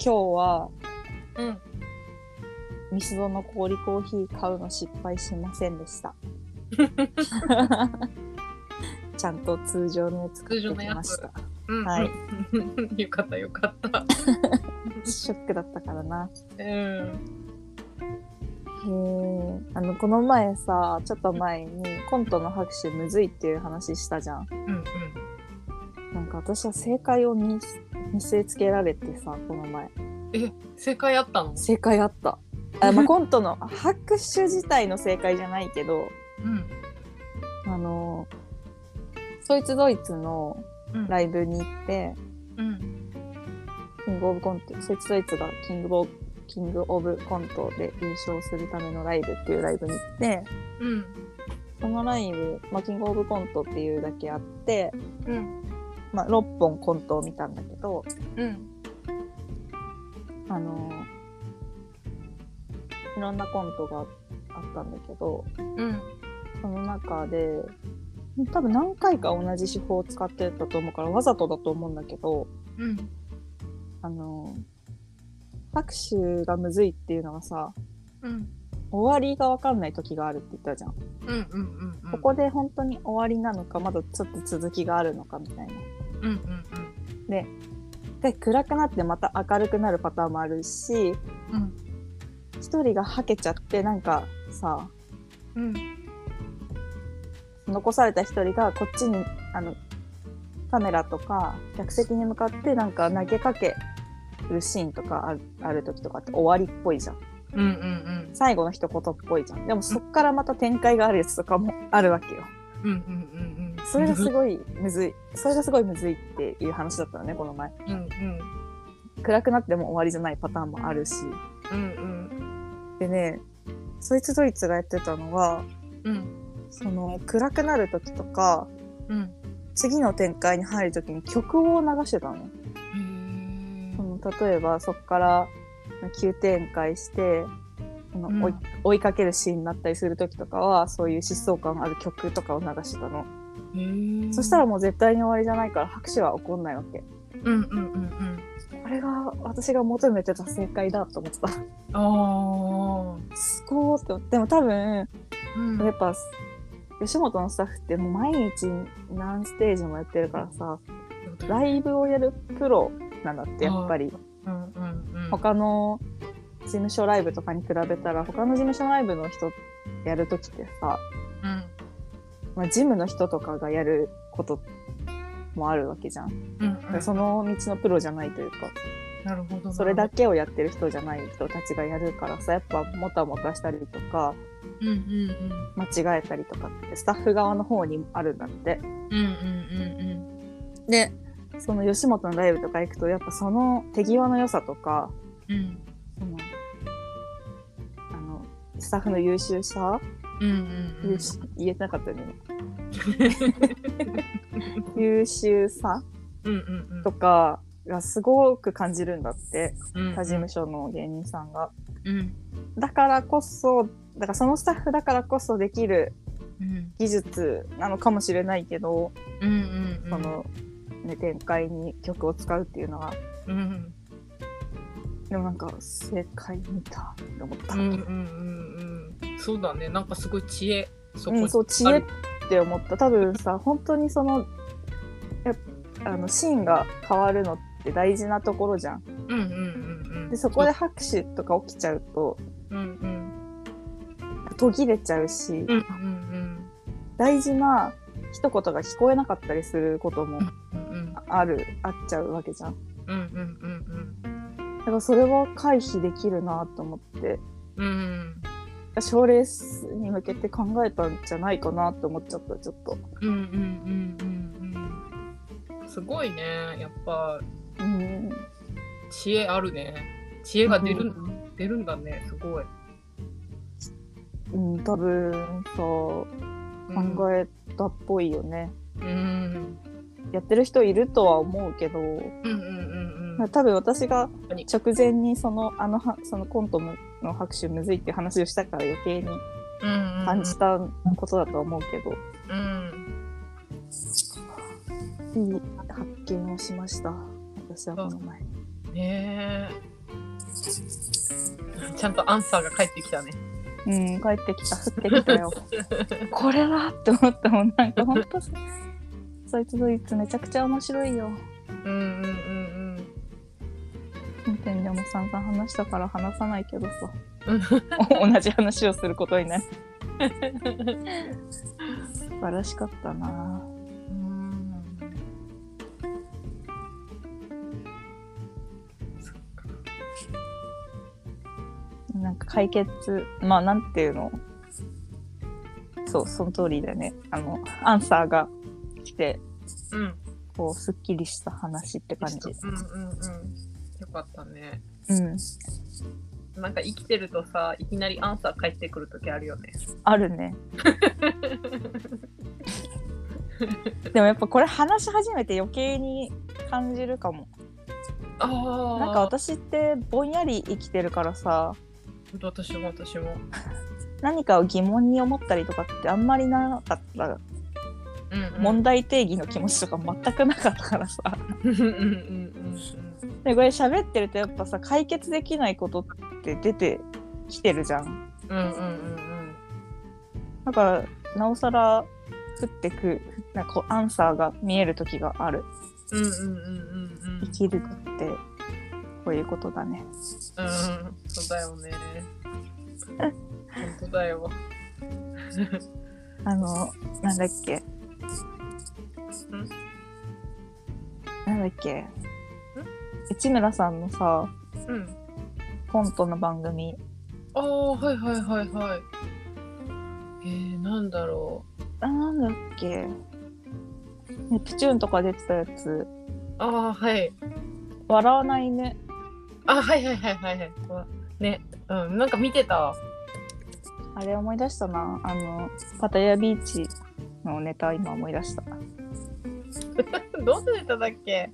今日はうん。ミスドの氷コーヒー買うの失敗しませんでした。ちゃんと通常のやつ買ってきました。うん。はい。よかったよかった。ショックだったからな。うん。へえ。あの、この前さ、ちょっと前にコントの拍手むずいっていう話したじゃん。うんうん。なんか私は正解を見見せつけられてさ、この前。え、正解あったの？正解あった。あまあ、コントの拍手自体の正解じゃないけど、うん。あの、そいつドイツのうん。ライブに行って、うん。キングオブコント、そいつドイツがキングオブキングオブコントで優勝するためのライブっていうライブに行って、うん。そのライブ、まあ、キングオブコントっていうだけあって、うん。まあ、6本コントを見たんだけど、うん。あのいろんなコントがあったんだけど、うん。その中で、多分何回か同じ手法を使ってたと思うから、わざとだと思うんだけど、うん。あの拍手がむずいっていうのがさ、うん。終わりがわかんない時があるって言ったじゃん。ここで本当に終わりなのか、まだちょっと続きがあるのかみたいな。うん。うん。で、で暗くなってまた明るくなるパターンもあるし、うん。一人がはけちゃってなんかさ、うん。残された一人がこっちに、あの、カメラとか客席に向かってなんか投げかけるシーンとかあるある時とかって終わりっぽいじゃん。うん。うん。最後の一言っぽいじゃん。でもそっからまた展開があるやつとかもあるわけよ。うん。うん。うん。それがすい。ごいむずい。それがすごいむずいっていう話だったのね、この前。うん。うん。暗くなっても終わりじゃないパターンもあるし。うん。でね、そいつドイツがやってたのは、うん。その暗くなる時とか、うん。次の展開に入る時に曲を流してたのその例えばそこから急展開して、その追いかけるシーンになったりする時とかは、そういう疾走感ある曲とかを流してたの。え。そしたらもう絶対に終わりじゃないから拍手は起こんないわけ。うん。うん。うん。これが私が求めてた正解だと思ってた。ああ。すごーって思って。でも多分、うん。やっぱ、吉本のスタッフってもう毎日何ステージもやってるからさ、ライブをやるプロなんだって、やっぱり。うん。うん。うん。他の事務所ライブとかに比べたら、他の事務所ライブの人やるときってさ、うん。まあ、ジムの人とかがやることもあるわけじゃん。うん。うん。その道のプロじゃないというか、なるほど。それだ。けをやってる人じゃない人たちがやるからさ、やっぱもたもたしたりとか、うん。うん。間違えたりとかってスタッフ側の方にあるんだって。うん。うん。うん。で、その吉本のライブとか行くと、やっぱその手際の良さとか、うん。スタッフの優秀さ、うん。うん。優秀言えてなかったよね。優秀さ？うん。うん。うん。とかがすごく感じるんだって、うん。他事務所の芸人さんが。うん。だからこそ、だからそのスタッフだからこそできるうん。技術なのかもしれないけど、うん。うん。その、ね、展開に曲を使うっていうのは、うん。でもなんか正解見たって思った。うん。うん。うん。そうだね。なんかすごい知恵。そうん、そう、知恵って思った。多分さ、本当にその、やっあの、シーンが変わるのって大事なところじゃん。うん。うん。うん。で、そこで拍手とか起きちゃうと、うん。うん。途切れちゃうし、うん。うん。大事な一言が聞こえなかったりすることもうん。ある、あっちゃうわけじゃん。うん。うん。うん。だからそれは回避できるなと思って、うん。賞レースに向けて考えたんじゃないかなって思っちゃった、ちょっと。うん。うん。うん。うん。すごいね。やっぱうん。知恵あるね。知恵が出る、うん出るんだね。すごい。うん、多分さ、うん考えたっぽいよね。うん。やってる人いるとは思うけど、うん。うん。うん。うん。多分私が直前にその、あのは、そのコントの拍手むずいって話をしたから余計にうん。感じたことだと思うけど、うん。いい発見をしました。私はこの前。ねえ。ちゃんとアンサーが返ってきたね。うん、帰ってきた、降ってきたよ。これだって思ったもん、なんかほんと、そいつドイツめちゃくちゃ面白いよ。うんうんうん本編でも散々話したから話さないけどさ、うん。同じ話をすることになる。素晴らしかったなうんなんか解決、まあなんていうの？そう、その通りだよね。あの、アンサーが来て、うん。こう、すっきりした話って感じ。うんうんうん。よかったね。うん。なんか生きてるとさ、いきなりアンサー返ってくるときあるよね。あるね。でもやっぱこれ話し始めて余計に感じるかも。ああ。なんか私ってぼんやり生きてるからさ、私も私も。何かを疑問に思ったりとかってあんまりなかった。うん、うん。問題定義の気持ちとか全くなかったからさ。うんうんうんうんでこれ喋ってるとやっぱさ解決できないことって出てきてるじゃん。うん。うんうんうんだからなおさら降ってくなんかこうアンサーが見える時がある。うん。うんうんうんうん生きるってこういうことだね。うん。うん。そうだよね。本当だよ。あのなんだっけ？なんだっけ？内村さんのさうん。コントの番組ああ、はいはいはいはい。えー、なんだろう。あなんだっけネプチューンとか出てたやつああ、はい。笑わないねあはいはいはいはいはい。ね、うん、なんか見てた。あれ思い出したなあのパタヤビーチのネタ今思い出した どんなネタだっけ？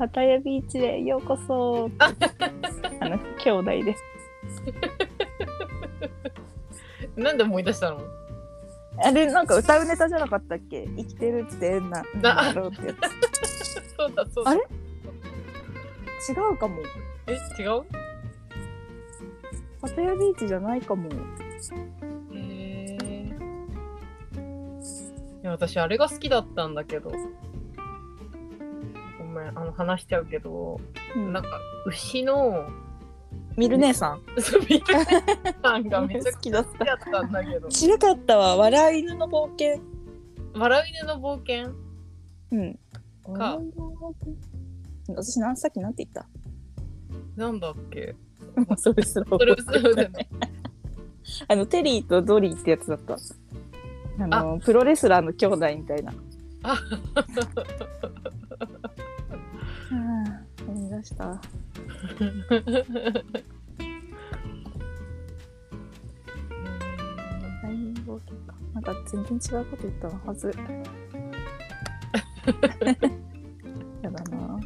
パタヤビーチでようこそ あの兄弟で なんで思い出したの？あれなんか歌うネタじゃなかったっけ？生きてるってななんだろうってや そうだそうだ。あれ？つ違うかも。え、違うパタヤビーチじゃないかも。へえ。いや、私、あれが好きだったんだけど。ん、あの、話しちゃうけど、うん。なんか、牛の、ミル姉さん？そう見てさんが めちゃくちゃ好きだった。んだけど。違かったわ。笑い犬の冒険。笑い犬の冒険？うん。か。笑い犬の冒険？私なんさっきなんて言った？なんだっけ？それすらそれそうだよね。あのテリーとドリーってやつだった。あのプロレスラーの兄弟みたいな。あうん。思い出した。大冒険かなんか全然違うこと言ったはず。やだな。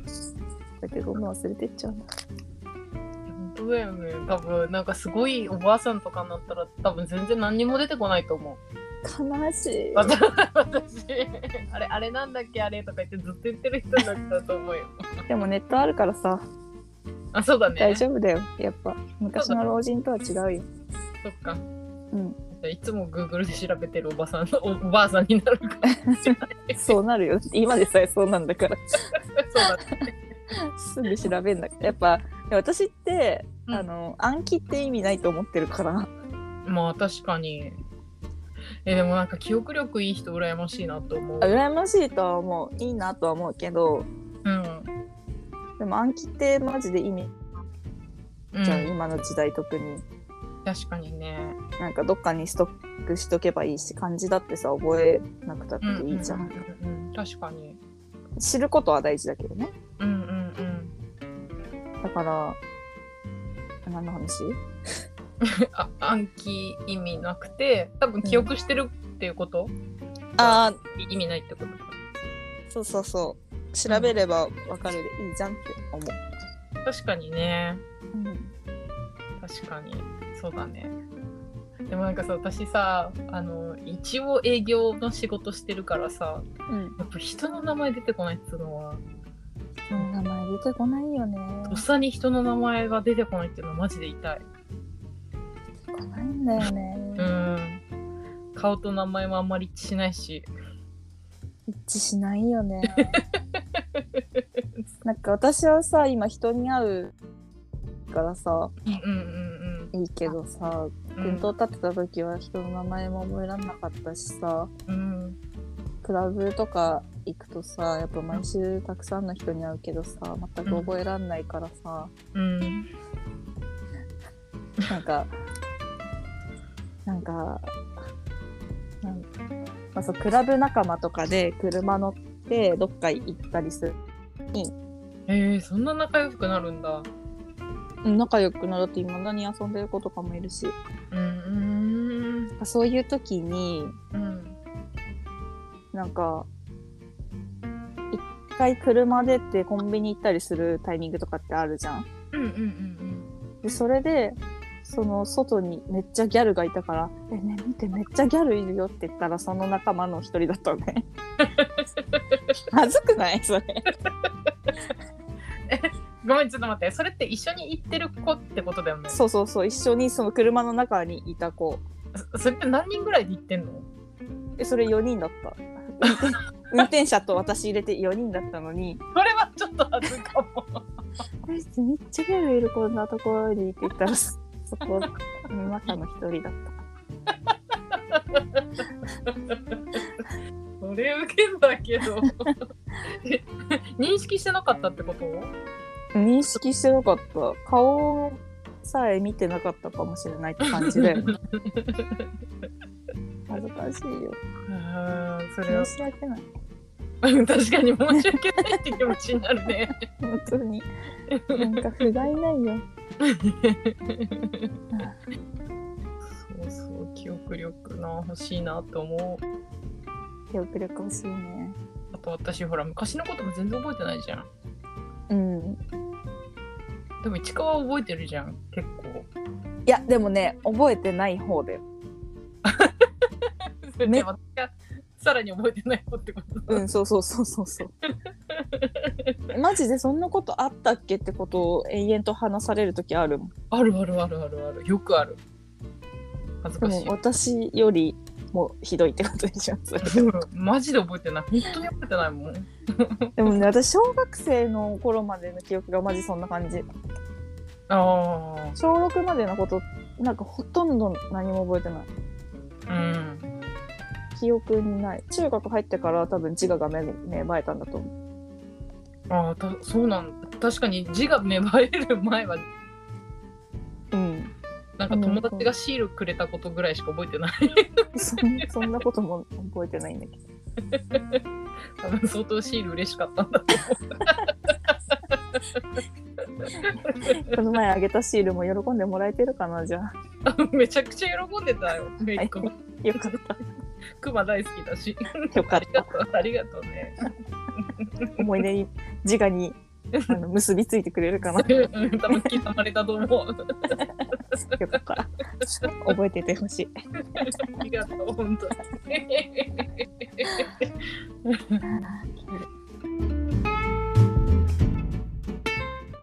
だけどどんどん忘れてっちゃうな。本当だよね。多分なんかすごいおばあさんとかになったら多分全然何にも出てこないと思う。悲しい 私、あれ、あれなんだっけあれとか言ってずっと言ってる人になっちゃうと思うよ。でもネットあるからさあ、そうだね。大丈夫だよやっぱ昔の老人とは違うよそっか。うんいつも Google で調べてるおばさんのおおばあさんになるかもしれない。そうなるよ今でさえそうなんだからそうだね。すぐ調べんだやっぱ私って、うんあの暗記って意味ないと思ってるからまあ確かに。え、でもなんか記憶力いい人羨ましいなと思う。羨ましいとは思ういいなとは思うけどうん。でも暗記ってマジで意味うんじゃん、今の時代特に確かにね。なんかどっかにストックしとけばいいし漢字だってさ覚えなくたっていいじゃん,、うんうんうん、確かに。知ることは大事だけどねうんうんうん。だから何の話？あ暗記意味なくて多分記憶してるっていうこと、ああ意味ないってことか？そうそうそう。調べればわかるでいいじゃんって思確かにね。う、うん、確かに。そうだね。でもなんかさ私さあの一応営業の仕事してるからさうん、やっぱ人の名前出てこないっつうのは人の名前出てこないよね。とっさに人の名前が出てこないっていうのはマジで痛い。ないんだよね。うん。顔と名前もあんまり一致しないし。一致しないよね。なんか私はさ、今人に会うからさ、うんうんうんいいけどさ、うん。店頭立ってた時は人の名前も覚えられなかったしさ、うん。クラブとか行くとさ、やっぱ毎週たくさんの人に会うけどさ、全く覚えらんないからさ、うん。なんか、なんか、なんまあ、そうクラブ仲間とかで車乗ってどっか行ったりする。えー、そんな仲良くなるんだ。うん仲良くなると未だに遊んでる子とかもいるし、うん。うん。そういう時に、うん。なんか、一回車出てコンビニ行ったりするタイミングとかってあるじゃん。うんうんうんで、それで、その外にめっちゃギャルがいたから、え、ね、見てめっちゃギャルいるよって言ったら、その仲間の一人だったのね。恥ずくない？それ。ごめん、ちょっと待って。それって一緒に行ってる子ってことだよね。そうそうそう、一緒にその車の中にいた子。そそれって何人ぐらいで行ってんの？え、それ4人だった。運転者と私入れて4人だったのに、それはちょっと恥ずかも。えめっちゃギャルいるこんなところにって言ったら、そそこの中の一人だった。それウケんだけど。え 認識してなかったってこと？認識してなかった。顔さえ見てなかったかもしれないって感じで。恥ずかしいよ。あーそれは申し訳ない。確かに申し訳ないって気持ちになるね。本当に。なんか不甲斐ないよ。そうそう、記憶力な、欲しいなと思う。記憶力欲しいね。あと私、ほら、昔のことも全然覚えてないじゃん。うん。でも、市川は覚えてるじゃん、結構。いや、でもね、覚えてない方だよ。で、私がさらに覚えてない子ってことうん、そうそうそうそうそう。マジでそんなことあったっけってことを延々と話される時あるもん。あるあるあるあるある。よくある。恥ずかしい。私よりもひどいってことでしょ、そ マジで覚えてない。本当に覚えてないもん。でもね、私、小学生の頃までの記憶がマジそんな感じ。あ小6までのこと、なんかほとんど何も覚えてない。あ。うん。記憶にない。中学入ってから多分自我が芽芽生えたんだと思う。ああ、たそうなん確かに字が芽生える前は、うん。なんか友達がシールくれたことぐらいしか覚えてない。そ んそんなことも覚えてないんだけど。多分相当シール嬉しかったんだとこの前あげたシールも喜んでもらえてるかな、じゃあ。思う。めちゃくちゃ喜んでたよ。めいっ子。よかった。クマ大好きだし。よかった ありがとうね。思い出に、自我にあの結びついてくれるかな。う ん多分刻まれたと思う。よかった。覚えててほしい。ありがとう、本当に。